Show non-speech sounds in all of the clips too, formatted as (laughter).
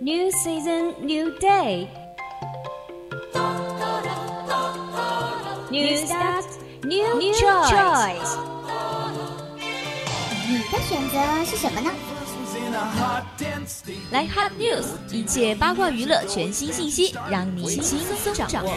New season, new day. New start, new choice. 你的选择是什么呢？来 Hot News，一切八卦娱乐全新信息，让你轻松掌握。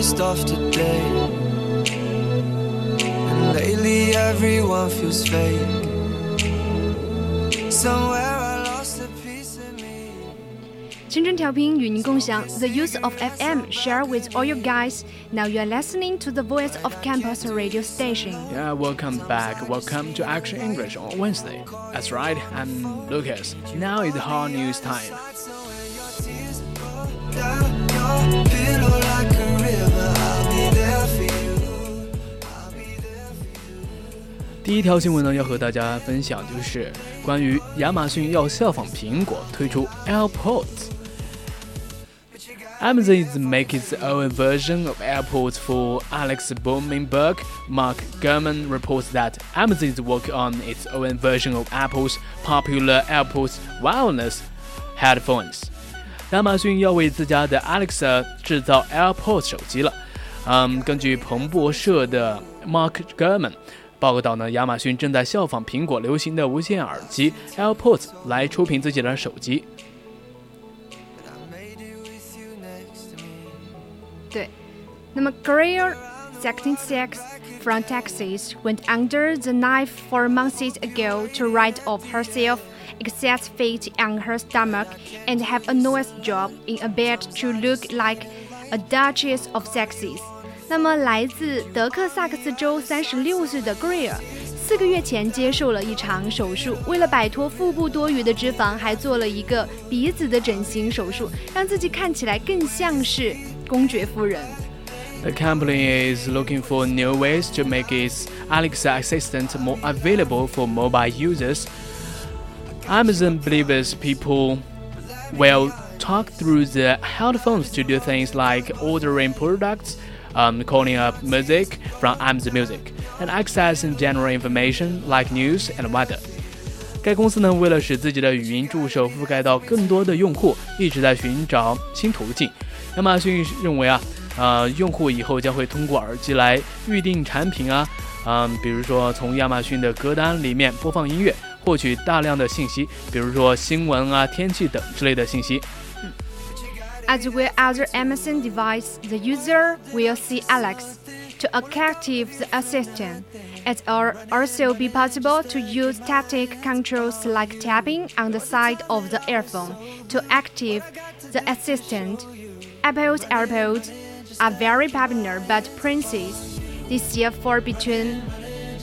pissed off today. And lately, everyone feels fake. Somewhere of 青春调频与您共享，the use of FM share with all you guys. Now you are listening to the voice of campus radio station. Yeah, welcome back. Welcome to Action English on Wednesday. That's right, I'm Lucas. Now it's Hot News time. 第一条新闻呢，要和大家分享就是关于亚马逊要效仿苹果推出 AirPods。Amazon is making its own version of AirPods for Alexa Bloomberg, Mark Gurman reports that Amazon is working on its own version of Apple's popular AirPods wireless headphones. 亚马逊要为自家的 Alexa 制造 AirPods 手机了。嗯，根据彭博社的 Mark Gurman 报道呢，亚马逊正在效仿苹果流行的无线耳机 AirPods 来出品自己的手机。对，那么 Greer Second from Texas went under the knife four months ago to write of herself excess fat on her stomach and have a nose job in a bed to look like a duchess of Sussex. 那么，来自德克萨克斯州三十六岁的 Greer，四个月前接受了一场手术，为了摆脱腹部多余的脂肪，还做了一个鼻子的整形手术，让自己看起来更像是公爵夫人。 The company is looking for new ways to make its Alexa assistant more available for mobile users. Amazon believes people will talk through the headphones to do things like ordering products, um, calling up music from Amazon Music, and accessing general information like news and weather. 该公司呢，为了使自己的语音助手覆盖到更多的用户，一直在寻找新途径。亚马逊认为啊，呃，用户以后将会通过耳机来预定产品啊，嗯、比如说从亚马逊的歌单里面播放音乐，获取大量的信息，比如说新闻啊、天气等之类的信息。As with other Amazon device, the user will see Alexa. To active the assistant, it will also be possible to use tactic controls like tapping on the side of the earphone to active the assistant. Apple's AirPods are very popular but pricey. They sell for between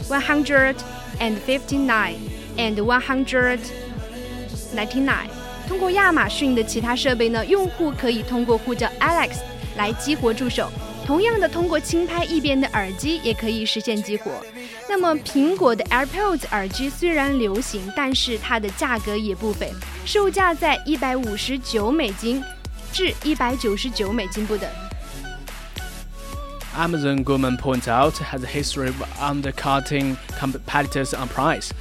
159 and 199. 通过亚马逊的其他设备呢，用户可以通过呼叫 Alex 来激活助手。同样的，通过轻拍一边的耳机也可以实现激活。那么，苹果的 AirPods 耳机虽然流行，但是它的价格也不菲，售价在一百五十九美金至一百九十九美金不等。Amazon Goldman points out has a history of undercutting competitors on price.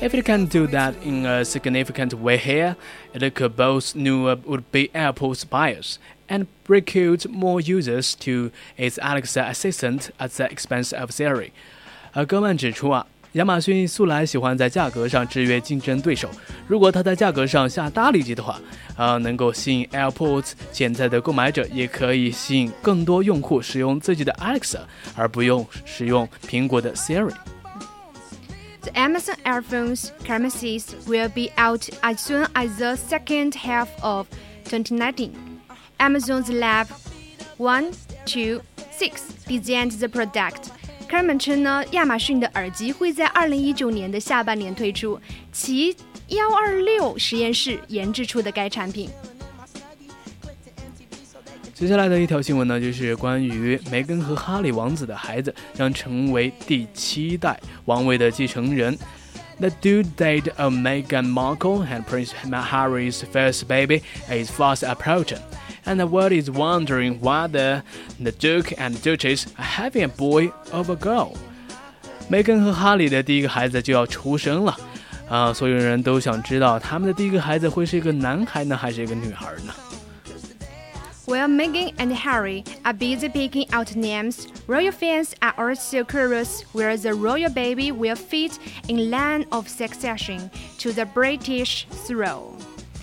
If it can do that in a significant way here, it could both new would-be AirPods buyers and recruit more users to its Alexa assistant at the expense of Siri. 而戈曼指出啊，亚马逊素来喜欢在价格上制约竞争对手，如果它在价格上下大力气的话，呃，能够吸引 AirPods 潜在的购买者，也可以吸引更多用户使用自己的 Alexa，而不用使用苹果的 Siri。 The Amazon earphones premises will be out as soon as the second half of 2019. Amazon's Lab 126 designed the product. 科尔们称呢，亚马逊的耳机会在二零一九年的下半年推出，其幺二六实验室研制出的该产品。 接下来的一条新闻呢，就是关于梅根和哈里王子的孩子将成为第七代王位的继承人。The due date of Meghan Markle and Prince Harry's first baby is fast approaching, and the world is wondering whether the Duke and Duchess are having a boy or a girl. 梅根和哈里的第一个孩子就要出生了，啊，所有人都想知道他们的第一个孩子会是一个男孩呢，还是一个女孩呢？While Meghan and Harry are busy picking out names, royal fans are also curious where the royal baby will fit in line of succession to the British throne.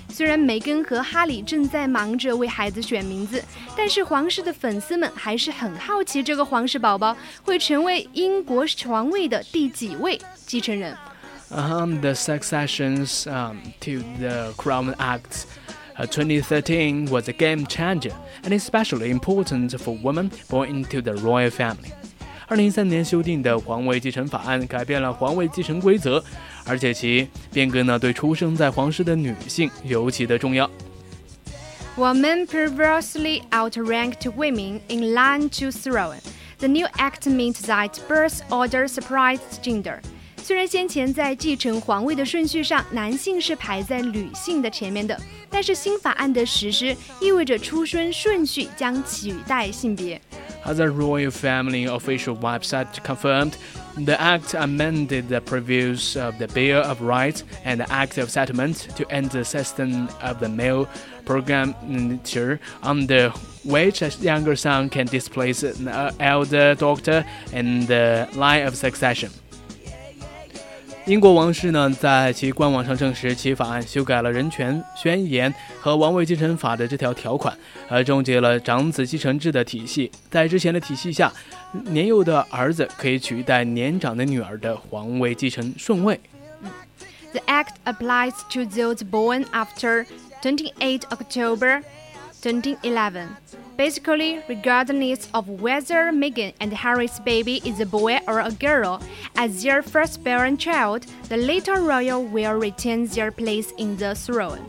虽然梅根和哈里正在忙着为孩子选名字，但是皇室的粉丝们还是很好奇这个皇室宝宝会成为英国皇位的第几位继承人。 Um, the successions um, to the Crown Act uh, 2013 was a game changer and especially important for women born into the royal family. 二零一三年修订的皇位继承法案改变了皇位继承规则，而且其变革呢对出生在皇室的女性尤其的重要。 While men previously outranked women in line to throne, the new act means that birth order surprised gender. 虽然先前在继承皇位的顺序上，男性是排在女性的前面的，但是新法案的实施意味着出生顺序将取代性别。As a royal family official website confirmed, the act amended the previews of the Bill of Rights and the Act of Settlement to end the system of the male primogeniture under which a younger son can displace an elder daughter in the line of succession. 英国王室呢，在其官网上证实，其法案修改了人权宣言和王位继承法的这条条款，而终结了长子继承制的体系。在之前的体系下，年幼的儿子可以取代年长的女儿的皇位继承顺位。The act applies to those born after 28 October 2011. Basically, regardless of whether Meghan and Harry's baby is a boy or a girl, as their firstborn child, the little royal will retain their place in the throne.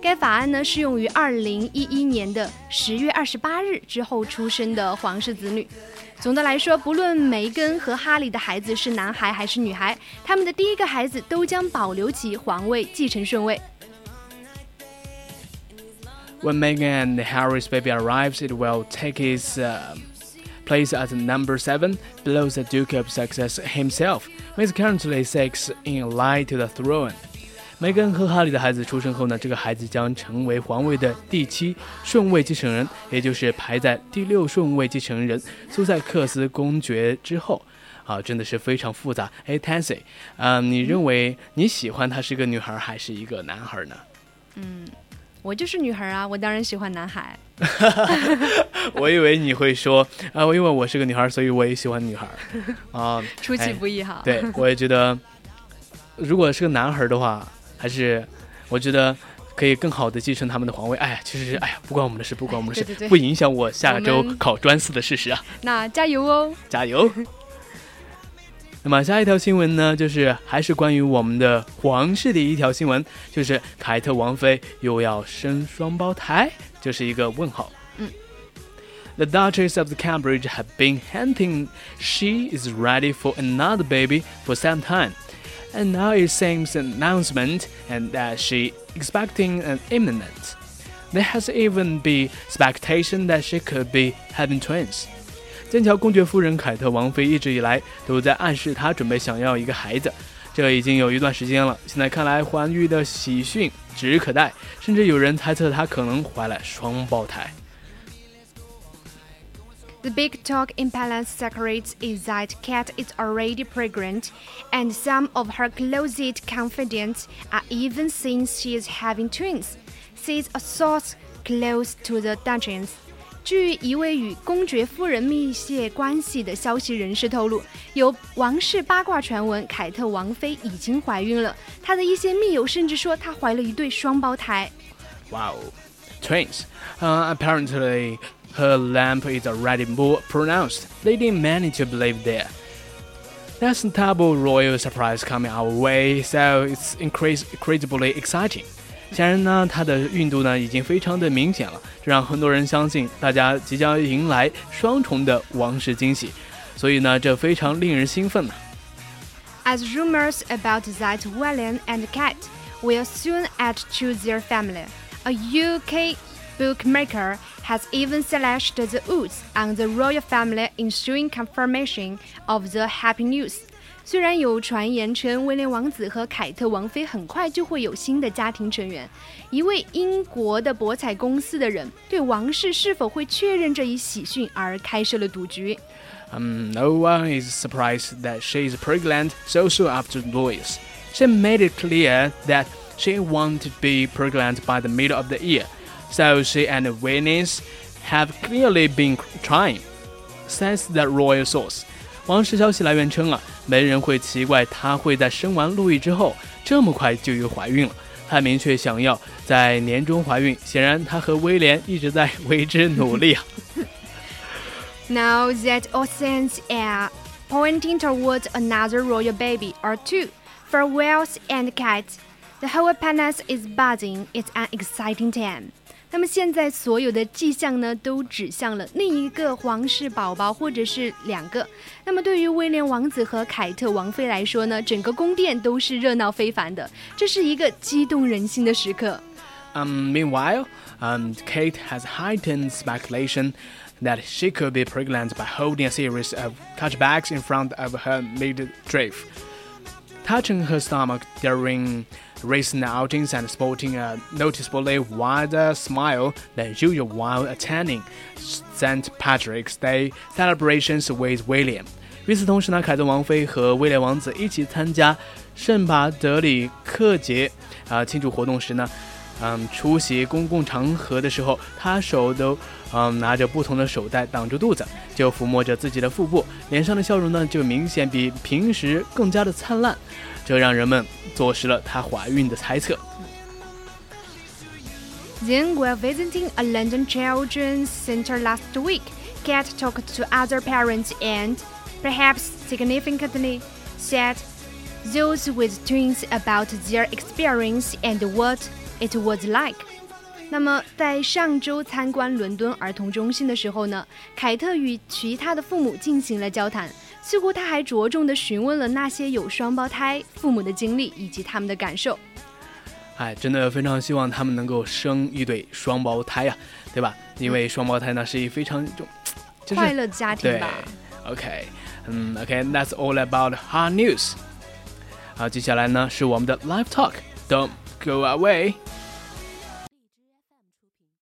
该法案呢适用于二零一一年的十月二十八日之后出生的皇室子女。总的来说，不论梅根和哈里的孩子是男孩还是女孩，他们的第一个孩子都将保留其皇位继承顺位。When Meghan and Harry's baby arrives, it will take its uh, place at number seven, below the Duke of Sussex himself, who is currently six in line to the throne. 梅根和哈利的孩子出生后呢，这个孩子将成为皇位的第七顺位继承人，也就是排在第六顺位继承人苏塞克斯公爵之后。啊，真的是非常复杂。哎，Tansy，嗯、你认为你喜欢他是个女孩还是一个男孩呢？ 我就是女孩啊，我当然喜欢男孩。(laughs) 我以为你会说啊，因为我是个女孩，所以我也喜欢女孩。(laughs) 啊，出其不意哈。对，我也觉得，如果是个男孩的话，还是我觉得可以更好的继承他们的皇位。哎呀，其实是哎呀，不关我们的事，不关我们的事，对对对不影响我下周考专四的事实啊，那加油哦！加油！那么下一条新闻呢，就是还是关于我们的皇室的一条新闻，就是凯特王妃又要生双胞胎，这是一个问号。嗯。 The Duchess of Cambridge had been hinting she is ready for another baby for some time, and now it seems an announcement and that she expecting an imminent. There has even been speculation that she could be having twins. 剑桥公爵夫人凯特王妃一直以来都在暗示她准备想要一个孩子，这已经有一段时间了。现在看来，怀孕的喜讯指日可待，甚至有人猜测她可能怀了双胞胎。 The big talk in Palace Secrets is that Kat is already pregnant, and some of her closest confidants are even saying she is having twins, says a source close to the Duchess. 据一位与公爵夫人密切关系的消息人士透露，有王室八卦传闻，凯特王妃已经怀孕了。她的一些密友甚至说她怀了一对双胞胎。 Wow, twins. Uh, apparently, her lamp is already more pronounced, leading many to believe there. There's a double royal surprise coming our way, so it's increase, incredibly exciting. 显然呢，她的孕肚呢已经非常的明显了，这让很多人相信大家即将迎来双重的王室惊喜，所以呢，这非常令人兴奋呢。 as rumors about that William and Kate will soon add to their family. A UK bookmaker has even slashed the odds on the royal family, ensuring confirmation of the happy news. 虽然有传言称威廉王子和凯特王妃很快就会有新的家庭成员，一位英国的博彩公司的人对王室是否会确认这一喜讯而开设了赌局。 Um, no one is surprised that she is pregnant so soon after Louis. She made it clear that she wanted to be pregnant by the middle of the year, so she and Venus have clearly been trying, says the royal source. 王室消息来源称啊， 没人会奇怪她会在生完路易之后这么快就又怀孕了。她明确想要在年中怀孕，显然她和威廉一直在为之努力啊。Now (laughs) that all signs are pointing towards another royal baby or two for Wills and Kate, the whole palace is buzzing. It's an exciting time. 那么现在所有的迹象呢，都指向了另一个皇室宝宝，或者是两个。那么对于威廉王子和凯特王妃来说呢，整个宫殿都是热闹非凡的，这是一个激动人心的时刻。 Um, meanwhile, um, Kate has heightened speculation that she could be pregnant by holding a series of touchbacks in front of her midriff, Touching her stomach during recent outings and sporting a noticeably wider smile than usual while attending St. Patrick's Day celebrations with William. 与此同时呢，凯特王妃和威廉王子一起参加圣巴德里克节啊、庆祝活动时呢，嗯，出席公共场合的时候，他手都嗯拿着不同的手袋挡住肚子，就抚摸着自己的腹部，脸上的笑容呢就明显比平时更加的灿烂，这让人们坐实了她怀孕的猜测。 Then, while visiting a London children's center last week, Kat talked to other parents and, perhaps significantly, said those with twins about their experience and what it was like. 那么，在上周参观伦敦儿童中心的时候呢，凯特与其他的父母进行了交谈，似乎他还着重的询问了那些有双胞胎父母的经历以及他们的感受。哎，真的非常希望他们能够生一对双胞胎啊，对吧？因为双胞胎呢是一非常一种，(tsk) 就是快乐的家庭对吧。，OK，嗯，OK，that's、all about hard news。好，接下来呢是我们的 live talk，Don't go away。